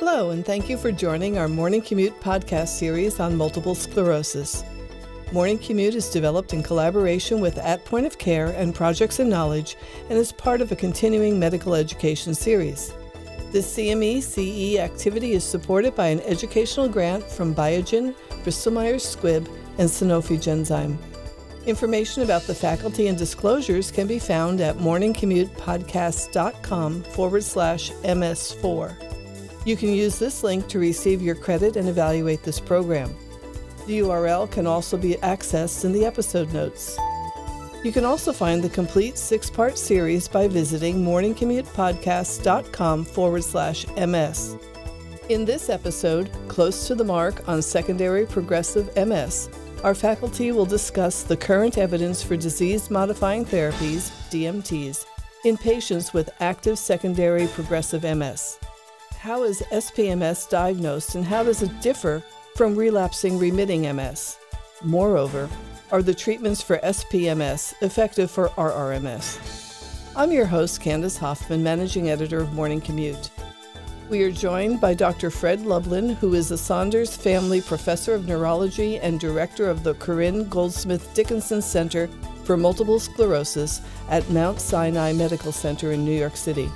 Hello, and thank you for joining our Morning Commute podcast series on multiple sclerosis. Morning Commute is developed in collaboration with At Point of Care and Projects In Knowledge and is part of a continuing medical education series. This CME CE activity is supported by an educational grant from Biogen, Bristol Myers Squibb, and Sanofi Genzyme. Information about the faculty and disclosures can be found at morningcommutepodcast.com forward slash MS4. You can use this link to receive your credit and evaluate this program. The URL can also be accessed in the episode notes. You can also find the complete six part series by visiting morningcommutepodcast.com forward slash MS. In this episode, Close to the Mark on Secondary Progressive MS, our faculty will discuss the current evidence for disease modifying therapies, DMTs, in patients with active secondary progressive MS. How is SPMS diagnosed and how does it differ from relapsing remitting MS? Moreover, are the treatments for SPMS effective for RRMS? I'm your host, Candace Hoffman, managing editor of Morning Commute. We are joined by Dr. Fred Lublin, who is the Saunders Family Professor of Neurology and Director of the Corinne Goldsmith Dickinson Center for Multiple Sclerosis at Mount Sinai Medical Center in New York City,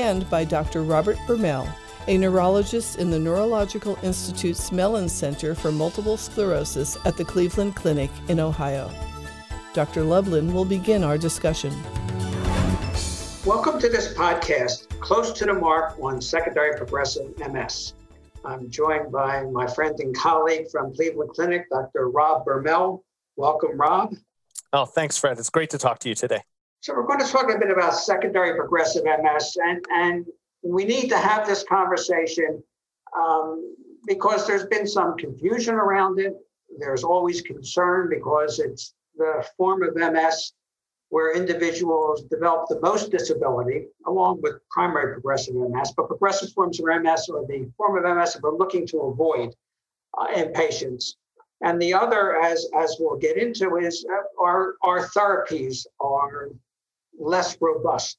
and by Dr. Robert Bermel, a neurologist in the Neurological Institute's Mellon Center for Multiple Sclerosis at the Cleveland Clinic in Ohio. Dr. Lublin will begin our discussion. Welcome to this podcast, Close to the Mark on Secondary Progressive MS. I'm joined by my friend and colleague from Cleveland Clinic, Dr. Rob Bermel. Welcome, Rob. Oh, thanks, Fred. It's great to talk to you today. So, we're going to talk a bit about secondary progressive MS, and, and we need to have this conversation um, because there's been some confusion around it. There's always concern because it's the form of MS where individuals develop the most disability, along with primary progressive MS. But progressive forms of MS are the form of MS that we're looking to avoid uh, in patients. And the other, as, as we'll get into, is uh, our, our therapies are less robust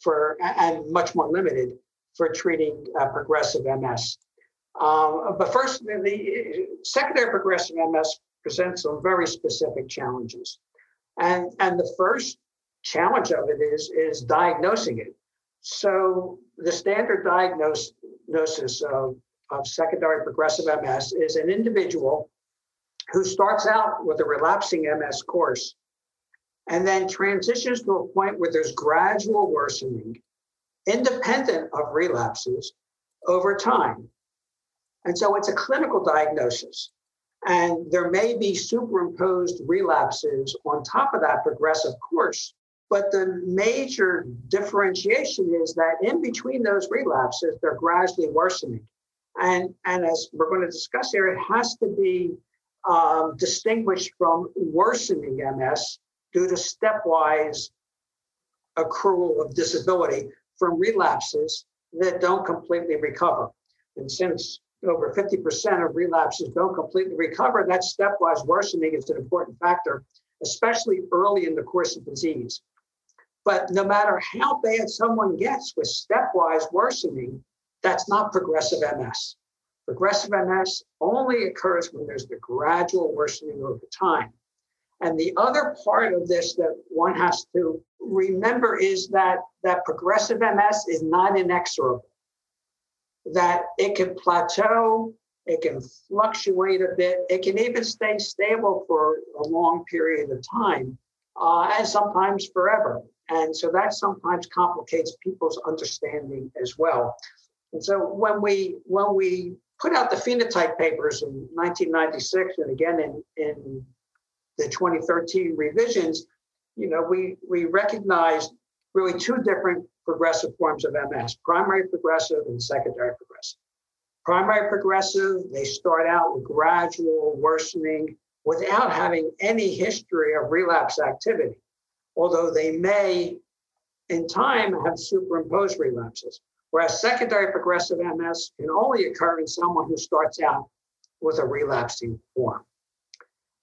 for and much more limited for treating uh, progressive MS. Um, but first, the, secondary progressive MS presents some very specific challenges. And, and the first challenge of it is, is diagnosing it. So the standard diagnosis of, of secondary progressive MS is an individual who starts out with a relapsing MS course and then transitions to a point where there's gradual worsening, independent of relapses over time. And so it's a clinical diagnosis. And there may be superimposed relapses on top of that progressive course. But the major differentiation is that in between those relapses, they're gradually worsening. And, and as we're going to discuss here, it has to be um, distinguished from worsening MS due to stepwise accrual of disability from relapses that don't completely recover. And since over 50% of relapses don't completely recover, that stepwise worsening is an important factor, especially early in the course of disease. But no matter how bad someone gets with stepwise worsening, that's not progressive MS. Progressive MS only occurs when there's the gradual worsening over time. And the other part of this that one has to remember is that that progressive MS is not inexorable that it can plateau, it can fluctuate a bit, it can even stay stable for a long period of time, uh, and sometimes forever. And so that sometimes complicates people's understanding as well. And so when we when we put out the phenotype papers in 1996 and again in, in the 2013 revisions, you know, we we recognized really two different progressive forms of MS primary progressive and secondary progressive. Primary progressive, they start out with gradual worsening without having any history of relapse activity, although they may, in time, have superimposed relapses. Whereas secondary progressive MS can only occur in someone who starts out with a relapsing form.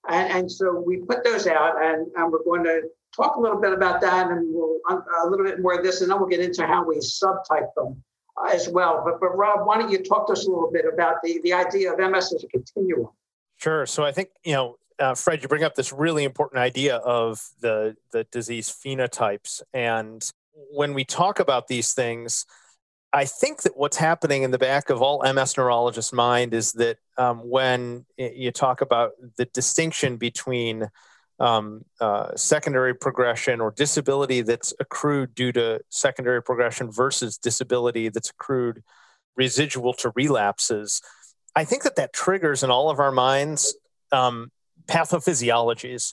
And, and so we put those out, and, and we're going to talk a little bit about that and we'll a little bit more of this, and then we'll get into how we subtype them as well. But, but Rob, why don't you talk to us a little bit about the, the idea of MS as a continuum? Sure. So I think, you know, uh, Fred, you bring up this really important idea of the, the disease phenotypes. And when we talk about these things, I think that what's happening in the back of all MS neurologists' mind is that um, when you talk about the distinction between um, uh, secondary progression or disability that's accrued due to secondary progression versus disability that's accrued residual to relapses, I think that that triggers in all of our minds um, pathophysiologies.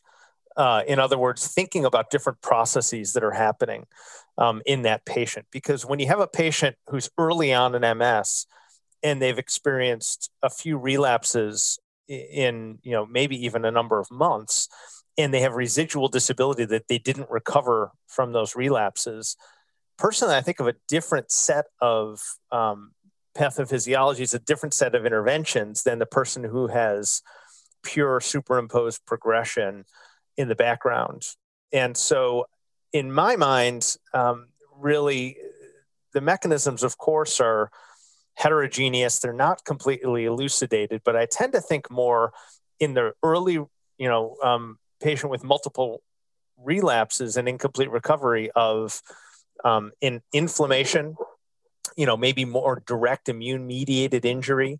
Uh, in other words, thinking about different processes that are happening um, in that patient. Because when you have a patient who's early on in MS and they've experienced a few relapses in, you know, maybe even a number of months, and they have residual disability that they didn't recover from those relapses. Personally, I think of a different set of um, pathophysiologies, a different set of interventions than the person who has pure superimposed progression in the background. And so in my mind, um, really, the mechanisms, of course, are heterogeneous. They're not completely elucidated, but I tend to think more in the early, you know, um, patient with multiple relapses and incomplete recovery of um, in inflammation, you know, maybe more direct immune mediated injury,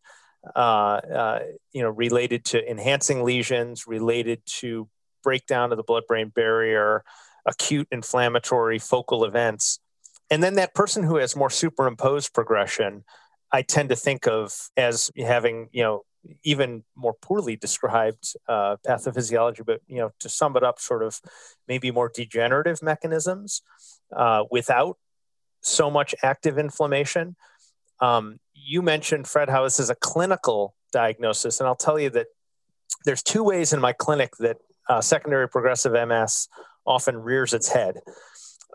uh, uh, you know, related to enhancing lesions, related to breakdown of the blood brain barrier, acute inflammatory focal events. And then that person who has more superimposed progression, I tend to think of as having, you know, even more poorly described uh, pathophysiology, but you know, to sum it up, sort of maybe more degenerative mechanisms uh, without so much active inflammation. Um, you mentioned Fred how this is a clinical diagnosis, and I'll tell you that there's two ways in my clinic that uh, secondary progressive MS often rears its head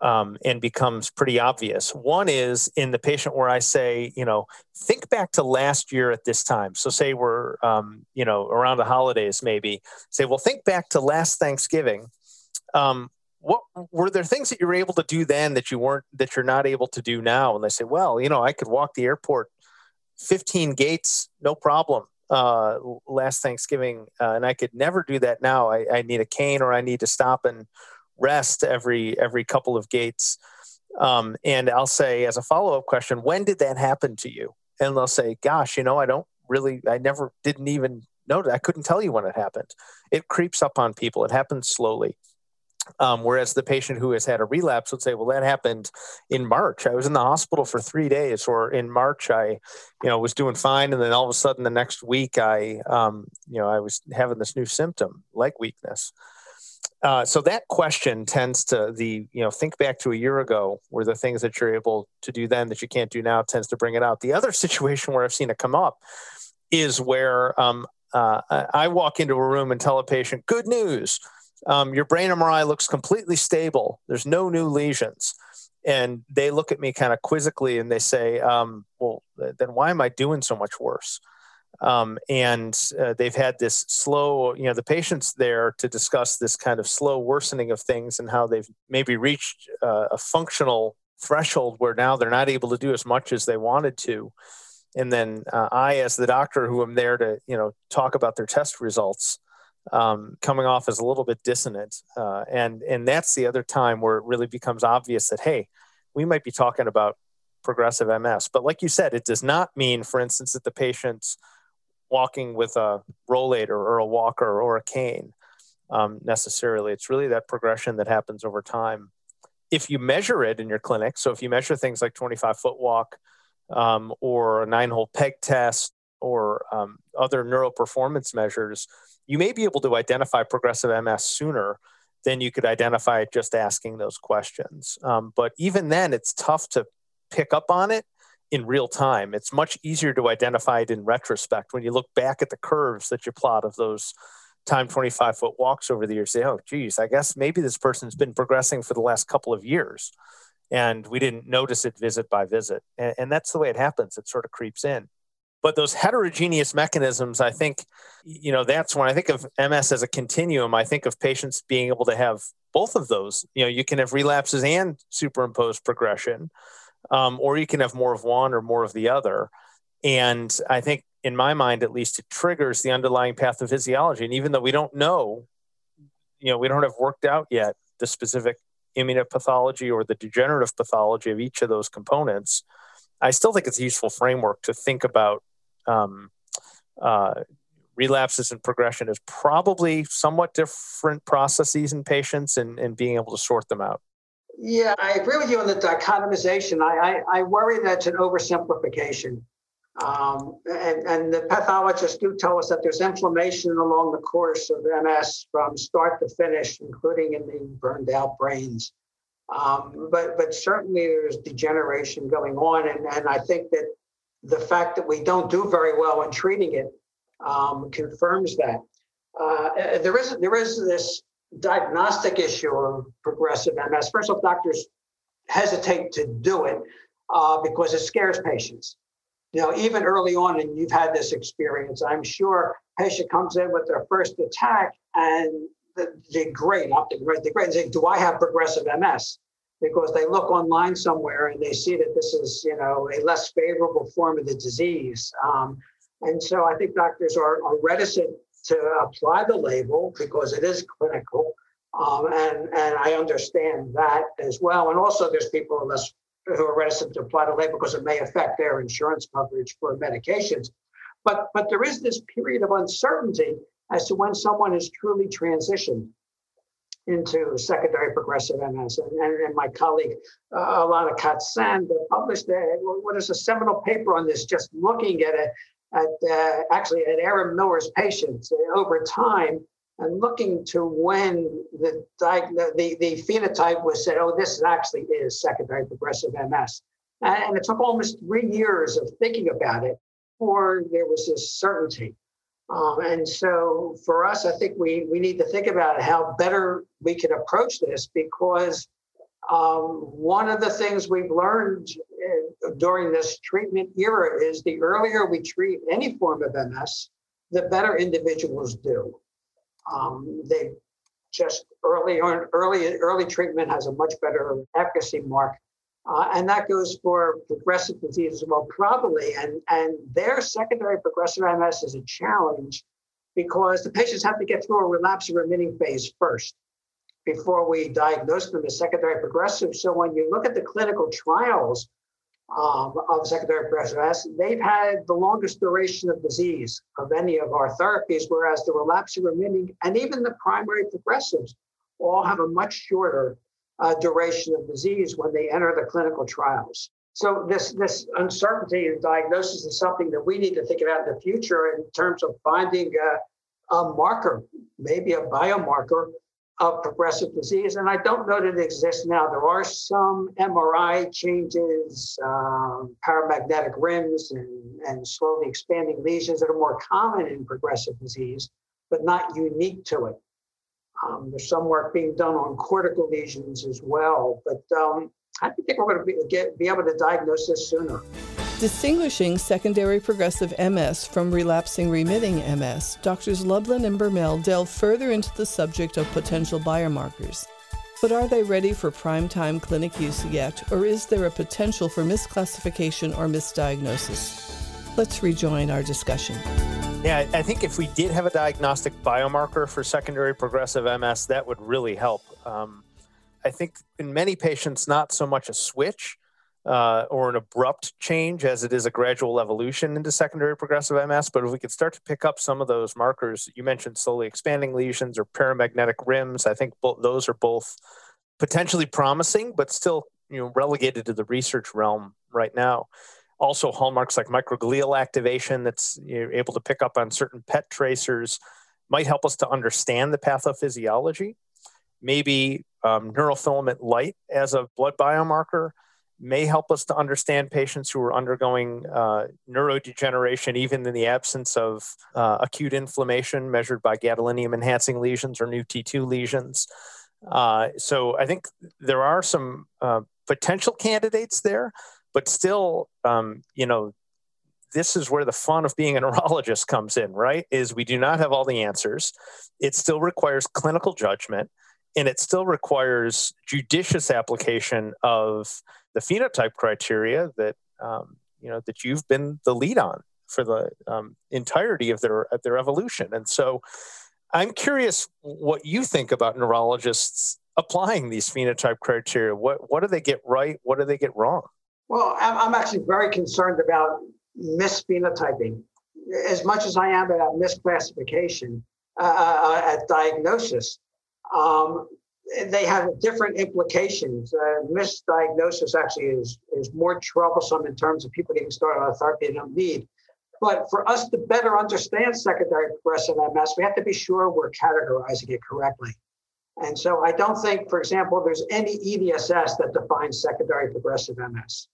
um, and becomes pretty obvious. One is in the patient where I say, you know, think back to last year at this time. So say we're, um, you know, around the holidays, maybe say, well, think back to last Thanksgiving. Um, what were there things that you were able to do then that you weren't that you're not able to do now? And they say, well, you know, I could walk the airport 15 gates, no problem. Uh, last Thanksgiving, uh, and I could never do that now. I, I need a cane or I need to stop and rest every every couple of gates. Um, and I'll say as a follow up question, when did that happen to you? And they'll say, gosh, you know, I don't really, I never didn't even know. I couldn't tell you when it happened. It creeps up on people. It happens slowly. Um, whereas the patient who has had a relapse would say, "Well, that happened in March. I was in the hospital for three days, or in March, I, you know, was doing fine, and then all of a sudden, the next week, I, um, you know, I was having this new symptom, leg weakness." Uh, so that question tends to the you know think back to a year ago where the things that you're able to do then that you can't do now tends to bring it out the other situation where i've seen it come up is where um, uh, i walk into a room and tell a patient good news um, your brain mri looks completely stable. There's no new lesions. And they look at me kind of quizzically and they say um, well then why am i doing so much worse? Um, and uh, they've had this slow, you know, the patients there to discuss this kind of slow worsening of things and how they've maybe reached uh, a functional threshold where now they're not able to do as much as they wanted to. And then uh, I, as the doctor who am there to, you know, talk about their test results, um, coming off as a little bit dissonant. Uh, and and that's the other time where it really becomes obvious that hey, we might be talking about progressive MS. But like you said, it does not mean, for instance, that the patients walking with a rollator or a walker or a cane um, necessarily. It's really that progression that happens over time. If you measure it in your clinic, so if you measure things like 25 foot walk um, or a nine hole peg test or um, other neural performance measures, you may be able to identify progressive MS sooner than you could identify it just asking those questions. Um, but even then, it's tough to pick up on it in real time. It's much easier to identify it in retrospect when you look back at the curves that you plot of those time 25 foot walks over the years. Say, oh, geez, I guess maybe this person's been progressing for the last couple of years and we didn't notice it visit by visit. And, and that's the way it happens. It sort of creeps in. But those heterogeneous mechanisms, I think, you know, that's when I think of MS as a continuum. I think of patients being able to have both of those. You know, you can have relapses and superimposed progression um, or you can have more of one or more of the other. And I think, in my mind at least, it triggers the underlying pathophysiology. And even though we don't know, you know, we don't have worked out yet the specific immunopathology or the degenerative pathology of each of those components, I still think it's a useful framework to think about um, uh, relapses and progression is probably somewhat different processes in patients and, and being able to sort them out. Yeah, I agree with you on the dichotomization. I, I, I worry that's an oversimplification. Um, and, and the pathologists do tell us that there's inflammation along the course of MS from start to finish, including in the burned out brains. Um, but, but certainly there's degeneration going on. And, and I think that the fact that we don't do very well in treating it um, confirms that. Uh, there is there is this diagnostic issue of progressive MS. First off, doctors hesitate to do it uh, because it scares patients. You know, even early on, and you've had this experience, I'm sure patient comes in with their first attack and they great, not the great, the great, and say, do I have progressive MS? Because they look online somewhere and they see that this is, you know, a less favorable form of the disease. Um, and so I think doctors are, are reticent to apply the label because it is clinical. Um, and, and I understand that as well. And also, there's people who are, less, who are reticent to apply the label because it may affect their insurance coverage for medications. But, but there is this period of uncertainty as to when someone is truly transitioned into secondary progressive MS. And, and, and my colleague, uh, Ilana Katz-Sand, published a, what is a seminal paper on this, just looking at it at uh, actually at Aaron Miller's patients uh, over time and looking to when the, the, the phenotype was said, oh, this actually is secondary progressive MS. And it took almost three years of thinking about it before there was this certainty. Um, and so for us, I think we, we need to think about how better we can approach this because um, one of the things we've learned uh, during this treatment era is the earlier we treat any form of MS, the better individuals do. Um, they just early on, early early treatment has a much better efficacy mark, uh, and that goes for progressive disease as well, probably. And and their secondary progressive MS is a challenge because the patients have to get through a relapse remitting phase first before we diagnose them as secondary progressive. So when you look at the clinical trials um, of secondary progressive MS, they've had the longest duration of disease of any of our therapies, whereas the relapsing remitting and even the primary progressives all have a much shorter uh, duration of disease when they enter the clinical trials. So this this uncertainty in diagnosis is something that we need to think about in the future in terms of finding a, a marker, maybe a biomarker of progressive disease. And I don't know that it exists now. There are some MRI changes, um, paramagnetic rims, and, and slowly expanding lesions that are more common in progressive disease, but not unique to it. Um, there's some work being done on cortical lesions as well, but um, I think we're going to be, get, be able to diagnose this sooner. Distinguishing secondary progressive MS from relapsing remitting MS, Doctors Lublin and Bermel delve further into the subject of potential biomarkers. But are they ready for prime time clinic use yet, or is there a potential for misclassification or misdiagnosis? Let's rejoin our discussion. Yeah, I think if we did have a diagnostic biomarker for secondary progressive MS, that would really help. Um, I think in many patients, not so much a switch, uh, or an abrupt change as it is a gradual evolution into secondary progressive MS. But if we could start to pick up some of those markers, you mentioned slowly expanding lesions or paramagnetic rims. I think both those are both potentially promising, but still you know relegated to the research realm right now. Also, hallmarks like microglial activation that's you're able to pick up on certain PET tracers might help us to understand the pathophysiology. Maybe um, neurofilament light as a blood biomarker may help us to understand patients who are undergoing uh, neurodegeneration, even in the absence of uh, acute inflammation measured by gadolinium enhancing lesions or new T2 lesions. Uh, so I think there are some uh, potential candidates there, but still, um, you know, this is where the fun of being a neurologist comes in, right? Is we do not have all the answers. It still requires clinical judgment and it still requires judicious application of the phenotype criteria that um, you know that you've been the lead on for the um, entirety of their of their evolution. And so, I'm curious what you think about neurologists applying these phenotype criteria. What what do they get right? What do they get wrong? Well, I'm actually very concerned about misphenotyping as much as I am about misclassification uh, uh, at diagnosis. Um, they have different implications. Uh, misdiagnosis actually is, is more troublesome in terms of people getting started on therapy they don't need. But for us to better understand secondary progressive MS, we have to be sure we're categorizing it correctly. And so I don't think, for example, there's any EDSS that defines secondary progressive MS.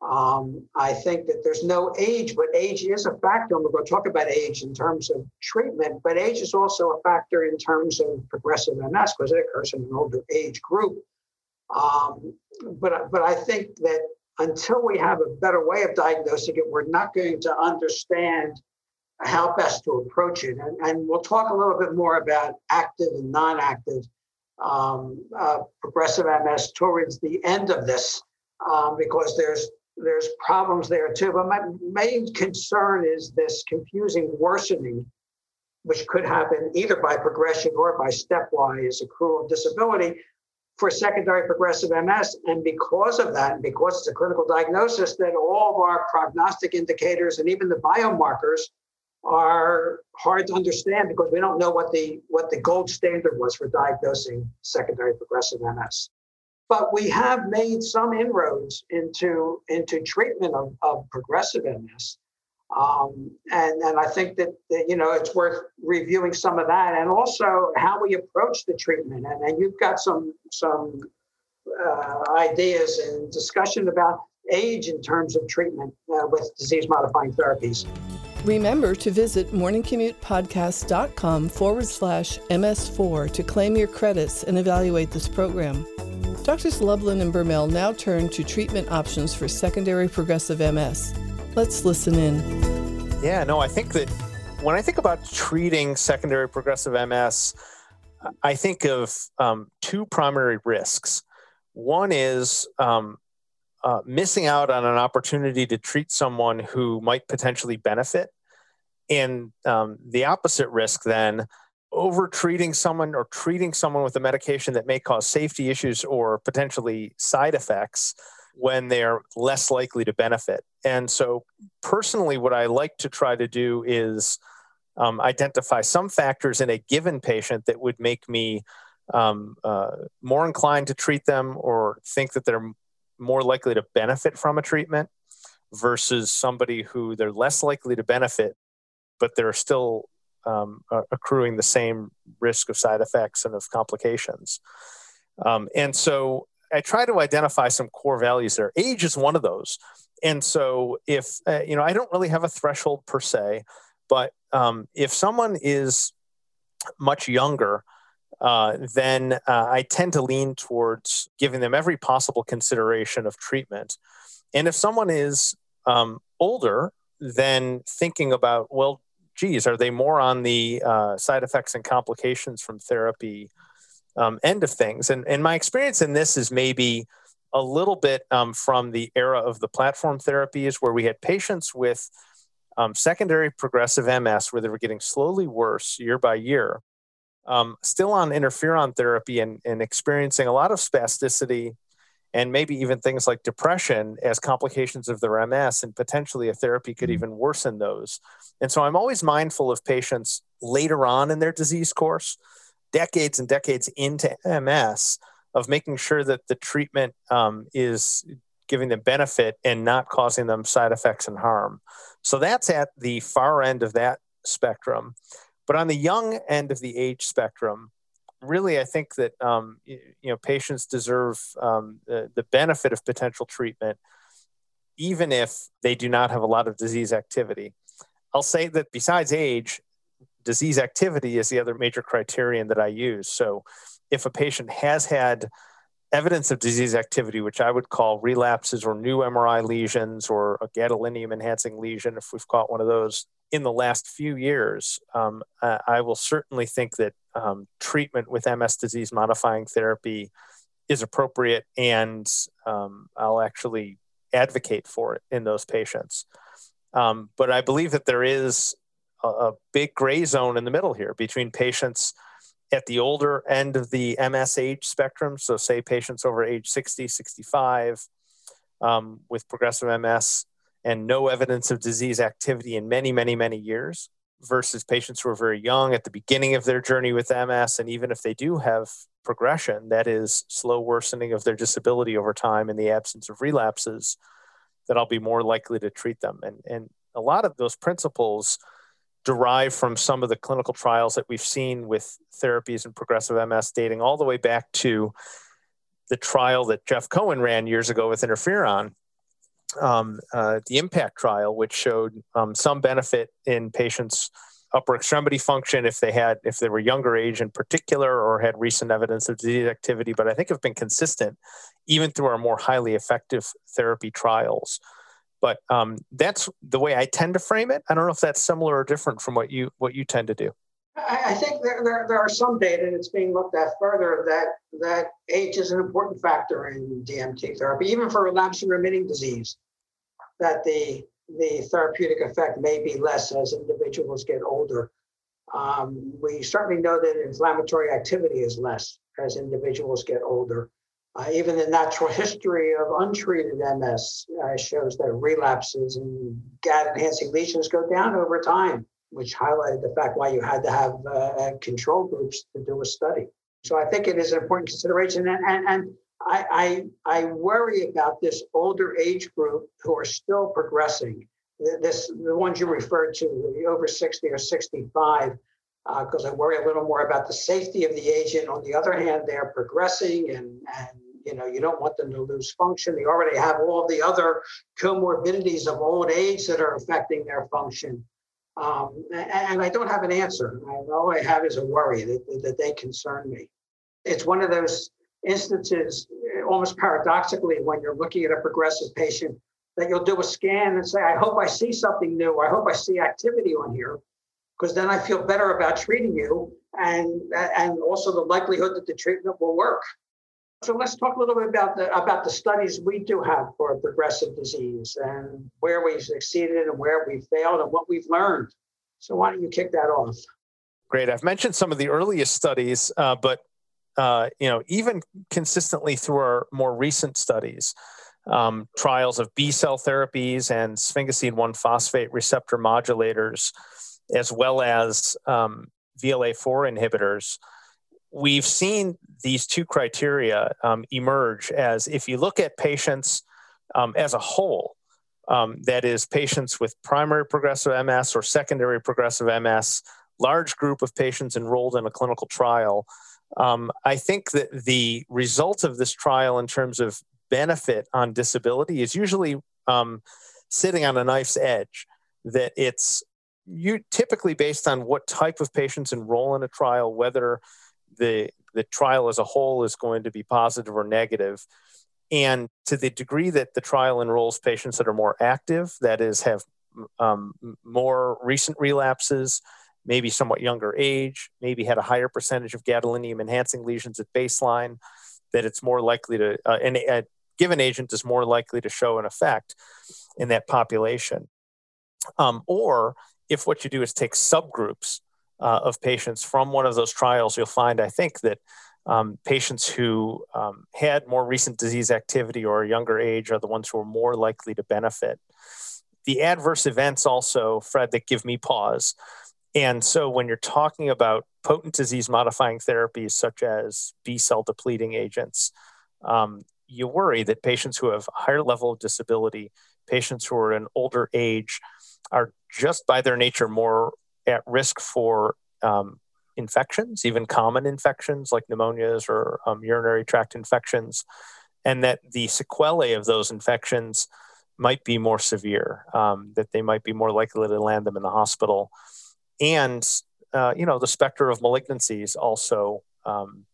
Um, I think that there's no age, but age is a factor. And we're going to talk about age in terms of treatment, but age is also a factor in terms of progressive MS because it occurs in an older age group. Um, but, but I think that until we have a better way of diagnosing it, we're not going to understand how best to approach it. And, and we'll talk a little bit more about active and non active um, uh, progressive MS towards the end of this. Um, because there's there's problems there too. But my main concern is this confusing worsening, which could happen either by progression or by stepwise accrual of disability for secondary progressive MS. And because of that, and because it's a clinical diagnosis, that all of our prognostic indicators and even the biomarkers are hard to understand because we don't know what the what the gold standard was for diagnosing secondary progressive MS but we have made some inroads into into treatment of, of progressive MS. Um, and and I think that, that, you know it's worth reviewing some of that, and also how we approach the treatment. And, and you've got some some uh, ideas and discussion about age in terms of treatment uh, with disease modifying therapies. Remember to visit morningcommutepodcast.com forward slash MS4 to claim your credits and evaluate this program. Doctors Lublin and Bermel now turn to treatment options for secondary progressive MS. Let's listen in. Yeah, no, I think that when I think about treating secondary progressive MS, I think of um, two primary risks. One is um, uh, missing out on an opportunity to treat someone who might potentially benefit. And um, the opposite risk then over treating someone or treating someone with a medication that may cause safety issues or potentially side effects when they're less likely to benefit. And so, personally, what I like to try to do is um, identify some factors in a given patient that would make me um, uh, more inclined to treat them or think that they're more likely to benefit from a treatment versus somebody who they're less likely to benefit, but they're still um, accruing the same risk of side effects and of complications. Um, and so I try to identify some core values there. Age is one of those. And so if, uh, you know, I don't really have a threshold per se, but um, if someone is much younger, uh, then uh, I tend to lean towards giving them every possible consideration of treatment. And if someone is um, older, then thinking about, well, geez, are they more on the uh, side effects and complications from therapy um, end of things? And, and my experience in this is maybe a little bit um, from the era of the platform therapies where we had patients with um, secondary progressive MS where they were getting slowly worse year by year, um, still on interferon therapy and, and experiencing a lot of spasticity and maybe even things like depression as complications of their MS, and potentially a therapy could mm-hmm. even worsen those. And so I'm always mindful of patients later on in their disease course, decades and decades into MS, of making sure that the treatment um, is giving them benefit and not causing them side effects and harm. So that's at the far end of that spectrum. But on the young end of the age spectrum, really, I think that um, you, know patients deserve um, the, the benefit of potential treatment, even if they do not have a lot of disease activity. I'll say that besides age, disease activity is the other major criterion that I use. So, if a patient has had evidence of disease activity, which I would call relapses or new MRI lesions or a gadolinium enhancing lesion, if we've caught one of those in the last few years, um, I will certainly think that um, treatment with MS disease modifying therapy is appropriate, and um, I'll actually advocate for it in those patients. Um, but I believe that there is a, a, big gray zone in the middle here between patients at the older end of the MS age spectrum. So, say patients over age 60, 65 um, with progressive MS and no evidence of disease activity in many, many, many years versus patients who are very young at the beginning of their journey with MS. And even if they do have progression, that is slow worsening of their disability over time in the absence of relapses, that I'll be more likely to treat them. And, and a lot of those principles derive from some of the clinical trials that we've seen with therapies in progressive MS dating all the way back to the trial that Jeff Cohen ran years ago with interferon um, uh, the impact trial, which showed um, some benefit in patients' upper extremity function if they had if they were younger age in particular or had recent evidence of disease activity, but I think have been consistent even through our more highly effective therapy trials. But um, that's the way I tend to frame it. I don't know if that's similar or different from what you what you tend to do. I, think there, there, there, are some data that's being looked at further that that age is an important factor in DMT therapy, even for relapse and remitting disease, that the the therapeutic effect may be less as individuals get older. Um, we certainly know that inflammatory activity is less as individuals get older. Uh, even the natural history of untreated MS uh, shows that relapses and GAD enhancing lesions go down over time which highlighted the fact why you had to have uh, control groups to do a study. So I think it is an important consideration. And, and, and I, I, I worry about this older age group who are still progressing. This the ones you referred to, the over 60 or 65, because uh, I worry a little more about the safety of the agent. On the other hand, they're progressing and, and you know you don't want them to lose function. They already have all the other comorbidities of old age that are affecting their function. Um, and I don't have an answer. All I have is a worry that, that they concern me. It's one of those instances, almost paradoxically, when you're looking at a progressive patient, that you'll do a scan and say, I hope I see something new. I hope I see activity on here, because then I feel better about treating you and, and also the likelihood that the treatment will work. So let's talk a little bit about the about the studies we do have for progressive disease and where we've succeeded and where we've failed and what we've learned. So why don't you kick that off? Great. I've mentioned some of the earliest studies, uh, but uh, you know, even consistently through our more recent studies, um, trials of B cell therapies and sphingosine 1 phosphate receptor modulators, as well as um, VLA4 inhibitors, we've seen these two criteria um, emerge as if you look at patients um, as a whole, um, that is, patients with primary progressive MS or secondary progressive MS, large group of patients enrolled in a clinical trial. Um, I think that the result of this trial in terms of benefit on disability is usually um, sitting on a knife's edge, that it's you typically based on what type of patients enroll in a trial, whether the the trial as a whole is going to be positive or negative. And to the degree that the trial enrolls patients that are more active, that is, have um, more recent relapses, maybe somewhat younger age, maybe had a higher percentage of gadolinium enhancing lesions at baseline, that it's more likely to, uh, and a given agent is more likely to show an effect in that population. Um, or if what you do is take subgroups uh, of patients from one of those trials, you'll find, I think, that um, patients who um, had more recent disease activity or a younger age are the ones who are more likely to benefit. The adverse events also, Fred, that give me pause. And so when you're talking about potent disease modifying therapies such as B cell depleting agents, um, you worry that patients who have a higher level of disability, patients who are an older age, are just by their nature more at risk for um, infections, even common infections like pneumonias or um, urinary tract infections, and that the sequelae of those infections might be more severe, um, that they might be more likely to land them in the hospital. And, uh, you know, the specter of malignancies also um,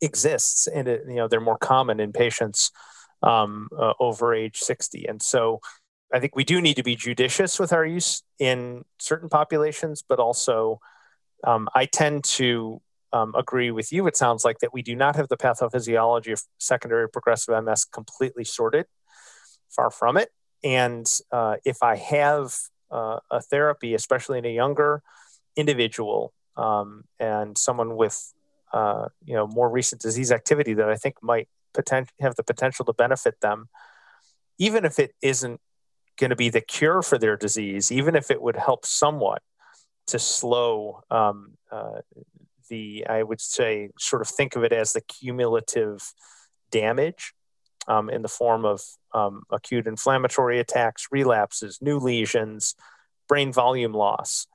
exists, and, it, you know, they're more common in patients um, uh, over age 60. And so, I think we do need to be judicious with our use in certain populations, but also um, I tend to um, agree with you. It sounds like that we do not have the pathophysiology of secondary progressive MS completely sorted. Far from it. And uh, if I have uh, a therapy, especially in a younger individual um, and someone with uh, you know more recent disease activity that I think might potent- have the potential to benefit them, even if it isn't going to be the cure for their disease, even if it would help somewhat to slow um, uh, the, I would say, sort of think of it as the cumulative damage um, in the form of um, acute inflammatory attacks, relapses, new lesions, brain volume loss,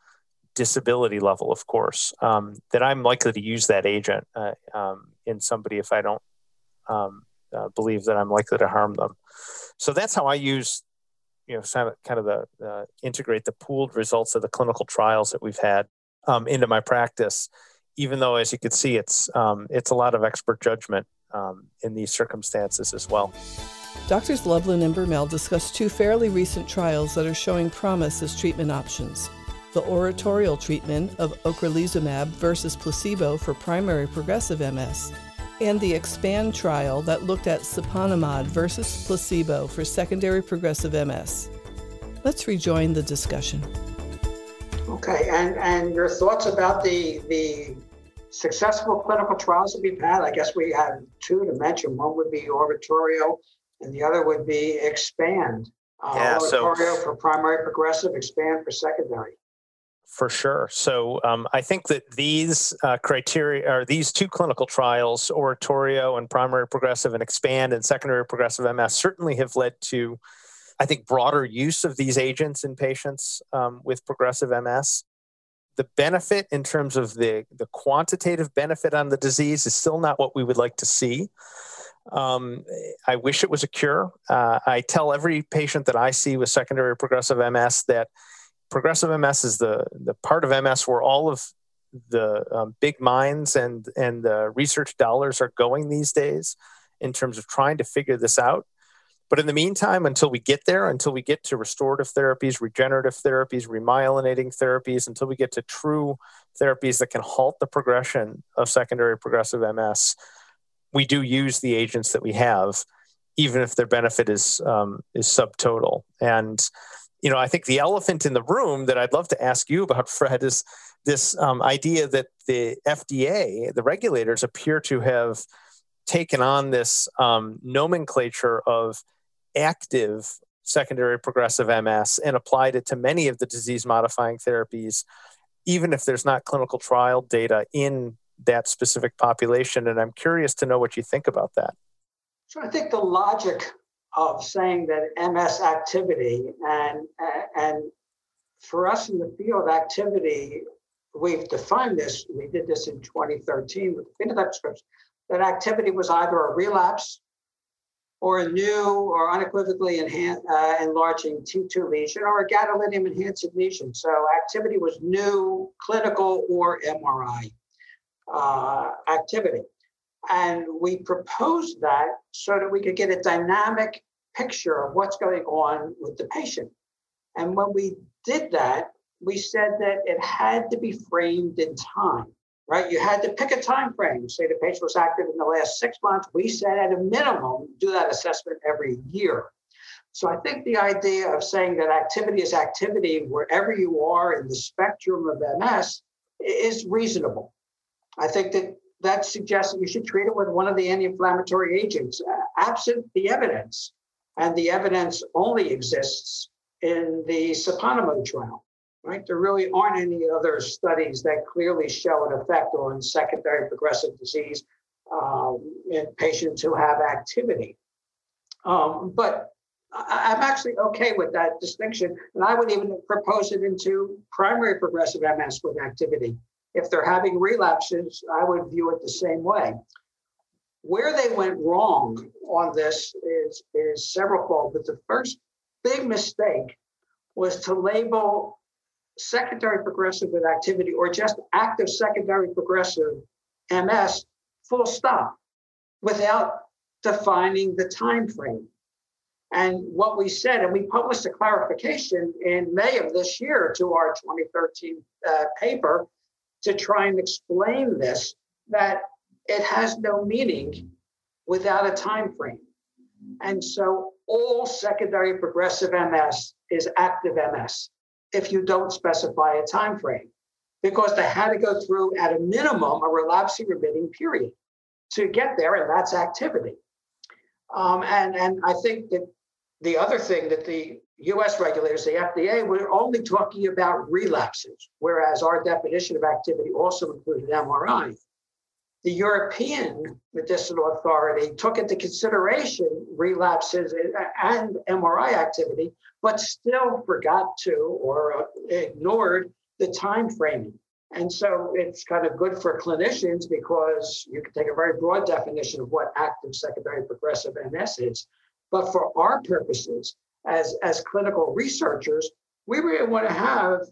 disability level, of course, um, that I'm likely to use that agent uh, um, in somebody if I don't um, uh, believe that I'm likely to harm them. So that's how I use, you know, kind of, the uh, integrate the pooled results of the clinical trials that we've had um, into my practice. Even though, as you can see, it's um, it's a lot of expert judgment um, in these circumstances as well. Doctors Lublin and Bermel discussed two fairly recent trials that are showing promise as treatment options. The Oratorio treatment of ocrelizumab versus placebo for primary progressive MS, and the EXPAND trial that looked at siponimod versus placebo for secondary progressive MS. Let's rejoin the discussion. Okay, and, and your thoughts about the, the successful clinical trials that we've had? I guess we have two to mention. One would be Oratorio and the other would be expand. Uh, yeah, oratorio so, for primary progressive, expand for secondary. For sure. So um, I think that these uh, criteria or these two clinical trials, oratorio and primary progressive and expand and secondary progressive MS, certainly have led to, I think, broader use of these agents in patients um, with progressive MS. The benefit in terms of the, the quantitative benefit on the disease is still not what we would like to see. Um, I wish it was a cure. Uh, I tell every patient that I see with secondary progressive MS that progressive MS is the the part of MS where all of the um, big minds and and the research dollars are going these days in terms of trying to figure this out. But in the meantime, until we get there, until we get to restorative therapies, regenerative therapies, remyelinating therapies, until we get to true therapies that can halt the progression of secondary progressive MS, we do use the agents that we have, even if their benefit is um, is subtotal. And you know, I think the elephant in the room that I'd love to ask you about, Fred, is this um, idea that the FDA, the regulators, appear to have taken on this um, nomenclature of active secondary progressive MS and applied it to many of the disease modifying therapies, even if there's not clinical trial data in that specific population. And I'm curious to know what you think about that. So I think the logic of saying that MS activity and and for us in the field activity, we've defined this. We did this in 2013 with phenotype scripts. That activity was either a relapse or a new or unequivocally enhan- uh, enlarging T2 lesion or a gadolinium enhancing lesion. So activity was new, clinical, or MRI uh, activity. And we proposed that so that we could get a dynamic picture of what's going on with the patient. And when we did that, we said that it had to be framed in time, right? You had to pick a time frame. Say the patient was active in the last six months. We said at a minimum, do that assessment every year. So I think the idea of saying that activity is activity wherever you are in the spectrum of MS is reasonable. I think that that suggests that you should treat it with one of the anti-inflammatory agents, uh, absent the evidence. And the evidence only exists in the siponimod trial, right? There really aren't any other studies that clearly show an effect on secondary progressive disease um, in patients who have activity. Um, but I, I'm actually okay with that distinction. And I would even propose it into primary progressive MS with activity if they're having relapses, I would view it the same way. Where they went wrong on this is, is several fold, but the first big mistake was to label secondary progressive with activity or just active secondary progressive MS full stop without defining the time frame. And what we said, and we published a clarification in May of this year to our 2013 uh, paper, to try and explain this that it has no meaning without a time frame. And so all secondary progressive MS is active MS if you don't specify a time frame because they had to go through at a minimum a relapsing remitting period to get there and that's activity um, and and i think that the other thing that the us regulators the fda were only talking about relapses whereas our definition of activity also included mri the European Medicinal Authority took into consideration relapses and MRI activity, but still forgot to or ignored the time framing. And so it's kind of good for clinicians because you can take a very broad definition of what active secondary progressive MS is. But for our purposes, as, as clinical researchers, we really want to have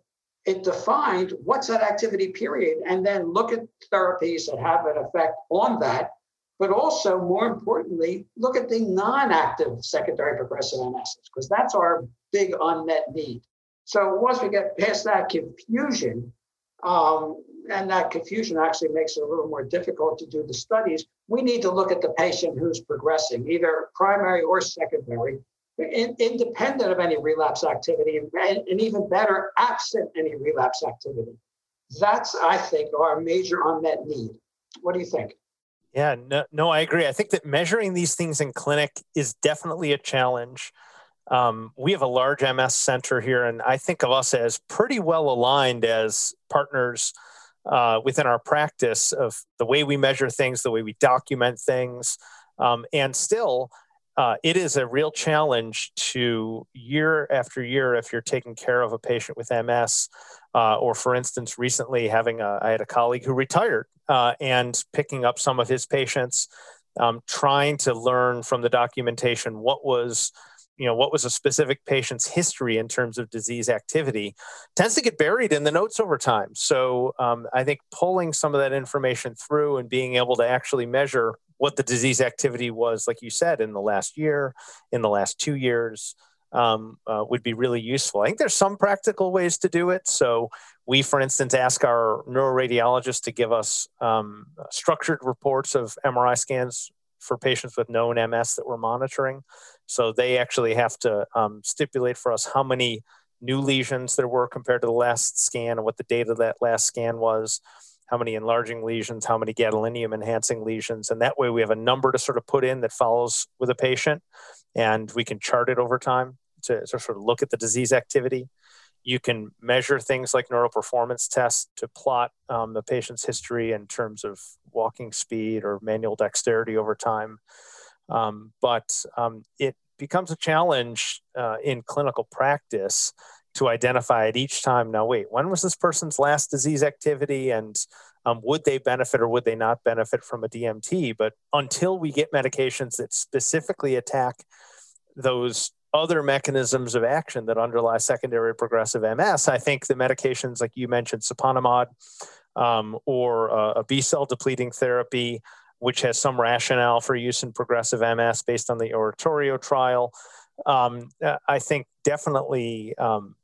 it defined what's that activity period and then look at therapies that have an effect on that but also more importantly look at the non-active secondary progressive ms because that's our big unmet need. So once we get past that confusion um, and that confusion actually makes it a little more difficult to do the studies we need to look at the patient who's progressing either primary or secondary in, independent of any relapse activity, and, and even better, absent any relapse activity. That's, I think, our major unmet need. What do you think? Yeah, no, no, I agree. I think that measuring these things in clinic is definitely a challenge. Um, we have a large MS center here, and I think of us as pretty well aligned as partners uh, within our practice of the way we measure things, the way we document things, um, and still uh, it is a real challenge to year after year if you're taking care of a patient with MS, uh, or for instance, recently having a, I had a colleague who retired uh, and picking up some of his patients, um, trying to learn from the documentation what was you know what was a specific patient's history in terms of disease activity tends to get buried in the notes over time. So um, i think pulling some of that information through and being able to actually measure what the disease activity was, like you said, in the last year, in the last two years, um, uh, would be really useful. I think there's some practical ways to do it. So we, for instance, ask our neuroradiologists to give us um, structured reports of MRI scans for patients with known MS that we're monitoring. So they actually have to um, stipulate for us how many new lesions there were compared to the last scan and what the date of that last scan was how many enlarging lesions, how many gadolinium enhancing lesions. And that way we have a number to sort of put in that follows with a patient and we can chart it over time to, to sort of look at the disease activity. You can measure things like neural performance tests to plot um, the patient's history in terms of walking speed or manual dexterity over time. Um, but um, it becomes a challenge uh, in clinical practice to identify it each time. Now, wait, when was this person's last disease activity? And um, would they benefit or would they not benefit from a DMT? But until we get medications that specifically attack those other mechanisms of action that underlie secondary progressive MS, I think the medications like you mentioned, siponimod, um, or uh, a B cell depleting therapy, which has some rationale for use in progressive MS based on the oratorio trial. Um, I think definitely um,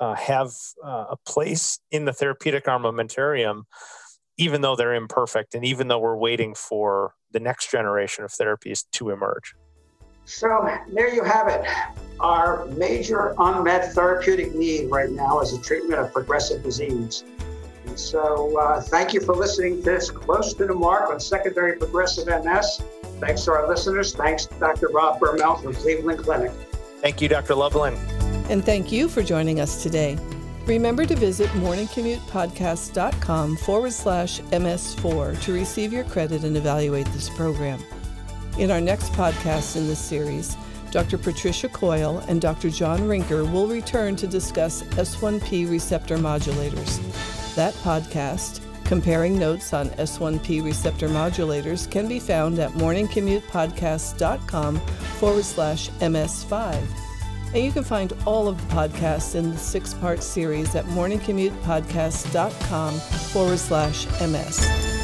uh, have uh, a place in the therapeutic armamentarium, even though they're imperfect and even though we're waiting for the next generation of therapies to emerge. So there you have it. Our major unmet therapeutic need right now is the treatment of progressive disease. And so uh, thank you for listening to this close to the mark on secondary progressive MS. Thanks to our listeners. Thanks to Dr. Rob Bermel from Cleveland Clinic. Thank you, Dr. Lublin. And thank you for joining us today. Remember to visit morningcommutepodcast.com forward slash MS4 to receive your credit and evaluate this program. In our next podcast in this series, Dr. Patricia Coyle and Dr. John Rinker will return to discuss S1P receptor modulators. That podcast, comparing notes on S1P receptor modulators, can be found at morningcommutepodcast.com forward slash MS5. And you can find all of the podcasts in the six part series at morningcommutepodcast.com forward slash MS.